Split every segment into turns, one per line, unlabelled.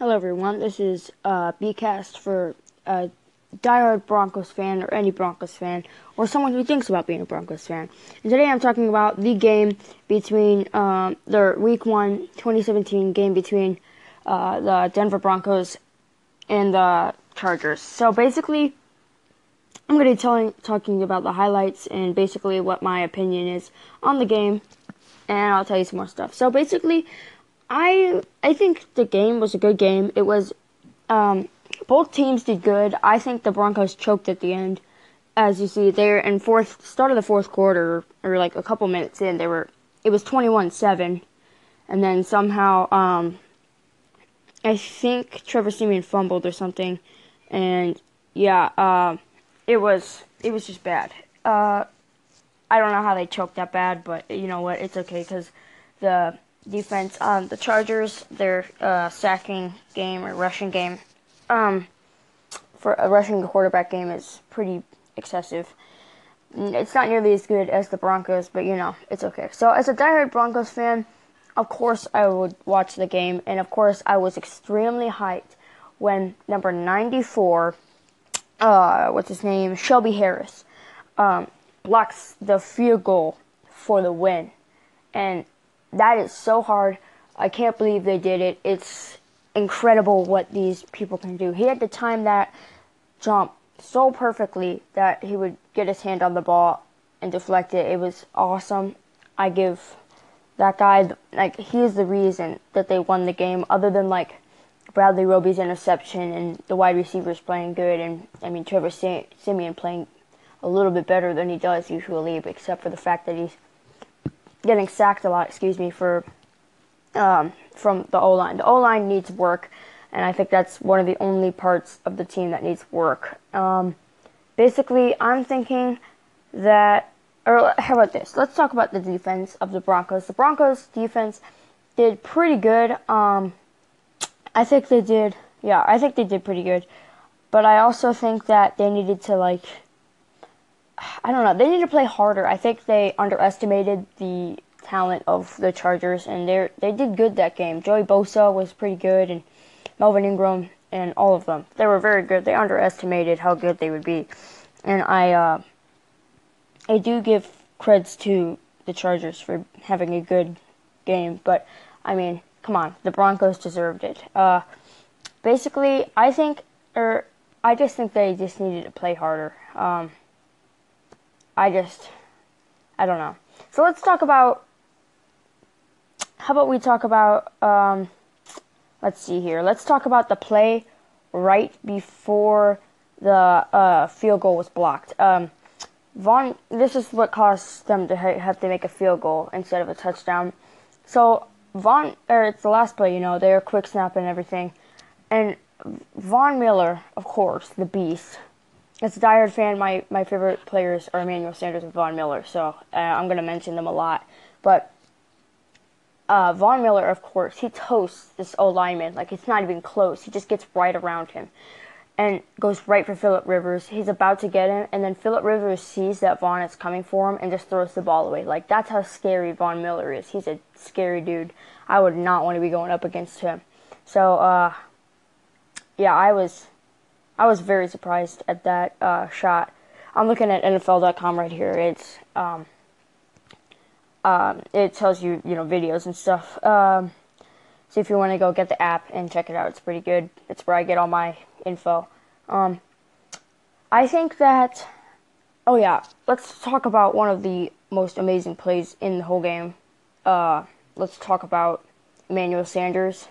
Hello, everyone. This is uh, BCast for a diehard Broncos fan or any Broncos fan or someone who thinks about being a Broncos fan. And today I'm talking about the game between um, the Week 1 2017 game between uh, the Denver Broncos and the Chargers. So basically, I'm going to be telling, talking about the highlights and basically what my opinion is on the game, and I'll tell you some more stuff. So basically, I I think the game was a good game. It was um, both teams did good. I think the Broncos choked at the end. As you see, they're in fourth start of the fourth quarter or like a couple minutes in, they were it was 21-7 and then somehow um, I think Trevor Siemian fumbled or something and yeah, uh, it was it was just bad. Uh, I don't know how they choked that bad, but you know what? It's okay cuz the defense. Um, the Chargers, their uh, sacking game or rushing game, um, for a rushing quarterback game is pretty excessive. It's not nearly as good as the Broncos, but you know, it's okay. So, as a diehard Broncos fan, of course I would watch the game, and of course I was extremely hyped when number 94, uh, what's his name, Shelby Harris, um, blocks the field goal for the win. And that is so hard. I can't believe they did it. It's incredible what these people can do. He had to time that jump so perfectly that he would get his hand on the ball and deflect it. It was awesome. I give that guy like he's the reason that they won the game other than like Bradley Roby's interception and the wide receivers playing good and I mean Trevor Siemian playing a little bit better than he does usually except for the fact that he's getting sacked a lot, excuse me, for um, from the O line. The O line needs work, and I think that's one of the only parts of the team that needs work. Um, basically, I'm thinking that, or how about this? Let's talk about the defense of the Broncos. The Broncos defense did pretty good. Um, I think they did, yeah, I think they did pretty good. But I also think that they needed to like I don't know. They need to play harder. I think they underestimated the talent of the Chargers, and they they did good that game. Joey Bosa was pretty good, and Melvin Ingram, and all of them. They were very good. They underestimated how good they would be, and I uh, I do give creds to the Chargers for having a good game. But I mean, come on, the Broncos deserved it. Uh, basically, I think, or I just think they just needed to play harder. Um, I just, I don't know. So let's talk about. How about we talk about? Um, let's see here. Let's talk about the play right before the uh, field goal was blocked. Um, Von, this is what caused them to ha- have to make a field goal instead of a touchdown. So Von, or it's the last play, you know, they're quick snap and everything, and Von Miller, of course, the beast, as a diehard fan, my, my favorite players are Emmanuel Sanders and Von Miller, so uh, I'm going to mention them a lot. But uh, Von Miller, of course, he toasts this O lineman. Like, it's not even close. He just gets right around him and goes right for Philip Rivers. He's about to get him, and then Philip Rivers sees that Von is coming for him and just throws the ball away. Like, that's how scary Von Miller is. He's a scary dude. I would not want to be going up against him. So, uh, yeah, I was I was very surprised at that uh, shot. I'm looking at NFL.com right here. It's um, um, it tells you you know videos and stuff. Um, so if you want to go get the app and check it out, it's pretty good. It's where I get all my info. Um, I think that. Oh yeah, let's talk about one of the most amazing plays in the whole game. Uh, let's talk about Emmanuel Sanders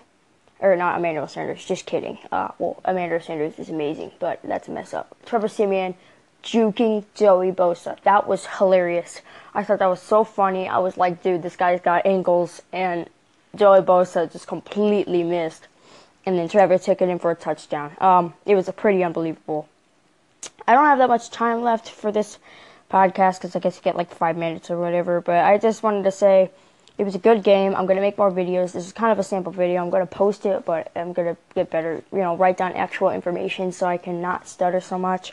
or not Emmanuel Sanders, just kidding. Uh, well, Emmanuel Sanders is amazing, but that's a mess up. Trevor Siemian juking Joey Bosa. That was hilarious. I thought that was so funny. I was like, dude, this guy's got angles, and Joey Bosa just completely missed. And then Trevor took it in for a touchdown. Um, it was pretty unbelievable. I don't have that much time left for this podcast because I guess you get like five minutes or whatever. But I just wanted to say it was a good game. I'm gonna make more videos. This is kind of a sample video. I'm gonna post it, but I'm gonna get better. You know, write down actual information so I can not stutter so much.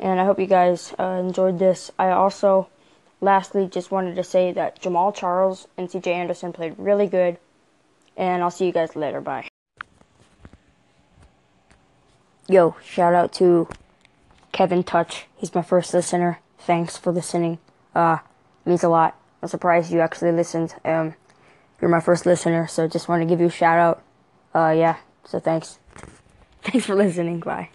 And I hope you guys uh, enjoyed this. I also, lastly, just wanted to say that Jamaal Charles and C.J. Anderson played really good. And I'll see you guys later. Bye. yo, shout out to Kevin Touch. He's my first listener. Thanks for listening. Uh, means a lot. I'm surprised you actually listened. Um, you're my first listener, so just want to give you a shout out. Uh, yeah. So thanks. Thanks for listening. Bye.